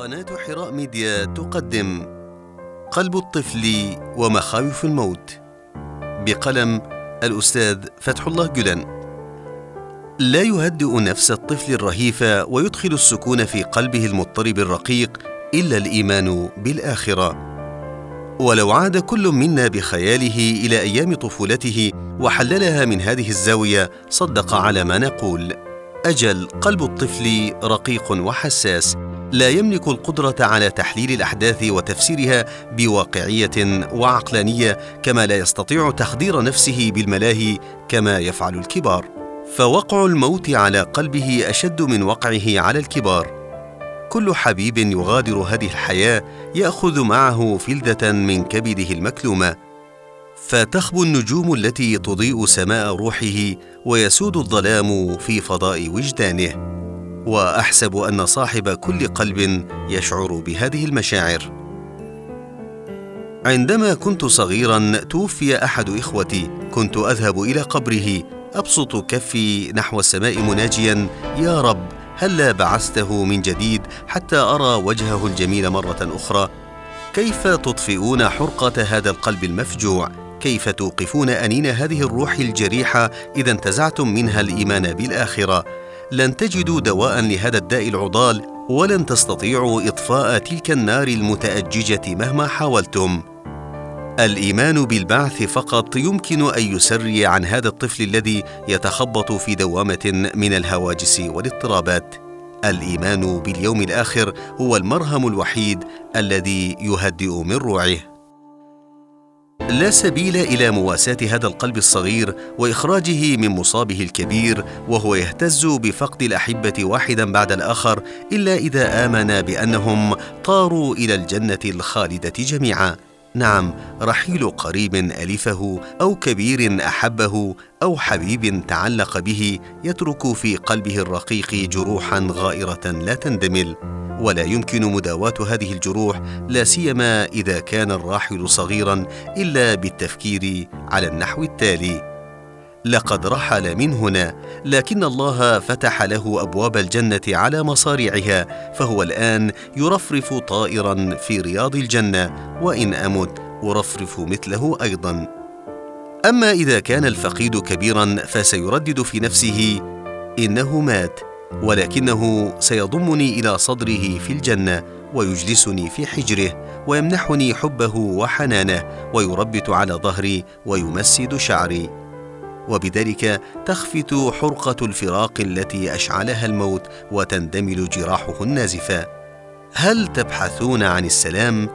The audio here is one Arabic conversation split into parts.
قناة حراء ميديا تقدم قلب الطفل ومخاوف الموت بقلم الأستاذ فتح الله جلن لا يهدئ نفس الطفل الرهيفة ويدخل السكون في قلبه المضطرب الرقيق إلا الإيمان بالآخرة. ولو عاد كل منا بخياله إلى أيام طفولته وحللها من هذه الزاوية صدق على ما نقول. أجل قلب الطفل رقيق وحساس لا يملك القدرة على تحليل الأحداث وتفسيرها بواقعية وعقلانية كما لا يستطيع تخدير نفسه بالملاهي كما يفعل الكبار. فوقع الموت على قلبه أشد من وقعه على الكبار. كل حبيب يغادر هذه الحياة يأخذ معه فلذة من كبده المكلومة. فتخبو النجوم التي تضيء سماء روحه ويسود الظلام في فضاء وجدانه. وأحسب أن صاحب كل قلب يشعر بهذه المشاعر. عندما كنت صغيرا توفي أحد إخوتي. كنت أذهب إلى قبره. أبسط كفي نحو السماء مناجيا. يا رب هلا بعثته من جديد حتى أرى وجهه الجميل مرة أخرى؟ كيف تطفئون حرقة هذا القلب المفجوع؟ كيف توقفون أنين هذه الروح الجريحة إذا انتزعتم منها الإيمان بالآخرة؟ لن تجدوا دواء لهذا الداء العضال ولن تستطيعوا إطفاء تلك النار المتأججة مهما حاولتم. الإيمان بالبعث فقط يمكن أن يسري عن هذا الطفل الذي يتخبط في دوامة من الهواجس والاضطرابات. الإيمان باليوم الآخر هو المرهم الوحيد الذي يهدئ من روعه. لا سبيل إلى مواساة هذا القلب الصغير وإخراجه من مصابه الكبير وهو يهتز بفقد الأحبة واحدا بعد الآخر إلا إذا آمن بأنهم طاروا إلى الجنة الخالدة جميعا. نعم رحيل قريب الفه أو كبير أحبه أو حبيب تعلق به يترك في قلبه الرقيق جروحا غائرة لا تندمل. ولا يمكن مداواة هذه الجروح لا سيما إذا كان الراحل صغيرا إلا بالتفكير على النحو التالي. لقد رحل من هنا لكن الله فتح له أبواب الجنة على مصارعها فهو الآن يرفرف طائرا في رياض الجنة وإن أمت أرفرف مثله أيضا. أما إذا كان الفقيد كبيرا فسيردد في نفسه إنه مات ولكنه سيضمني إلى صدره في الجنة ويجلسني في حجره ويمنحني حبه وحنانه ويربت على ظهري ويمسد شعري. وبذلك تخفت حرقة الفراق التي أشعلها الموت وتندمل جراحه النازفه هل تبحثون عن السلام؟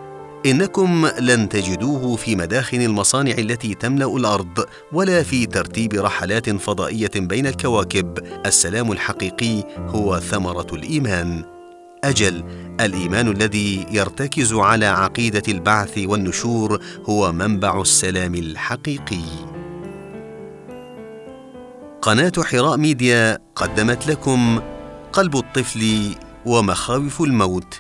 إنكم لن تجدوه في مداخن المصانع التي تملأ الأرض ولا في ترتيب رحلات فضائية بين الكواكب. السلام الحقيقي هو ثمرة الإيمان. أجل الإيمان الذي يرتكز على عقيدة البعث والنشور هو منبع السلام الحقيقي. قناة حراء ميديا قدمت لكم قلب الطفل ومخاوف الموت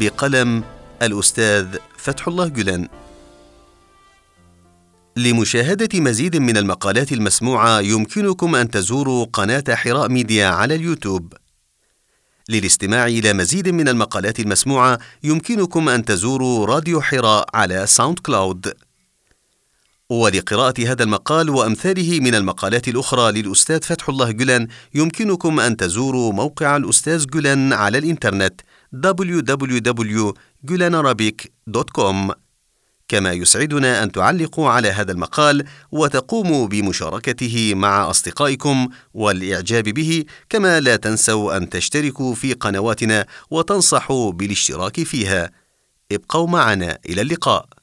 بقلم الأستاذ فتح الله جلان لمشاهدة مزيد من المقالات المسموعة يمكنكم أن تزوروا قناة حراء ميديا على اليوتيوب. للاستماع إلى مزيد من المقالات المسموعة يمكنكم أن تزوروا راديو حراء على ساوند كلاود. ولقراءة هذا المقال وأمثاله من المقالات الأخرى للأستاذ فتح الله جلان يمكنكم أن تزوروا موقع الأستاذ جلان على الإنترنت www.gulanarabic.com كما يسعدنا أن تعلقوا على هذا المقال وتقوموا بمشاركته مع أصدقائكم والإعجاب به كما لا تنسوا أن تشتركوا في قنواتنا وتنصحوا بالاشتراك فيها. ابقوا معنا إلى اللقاء.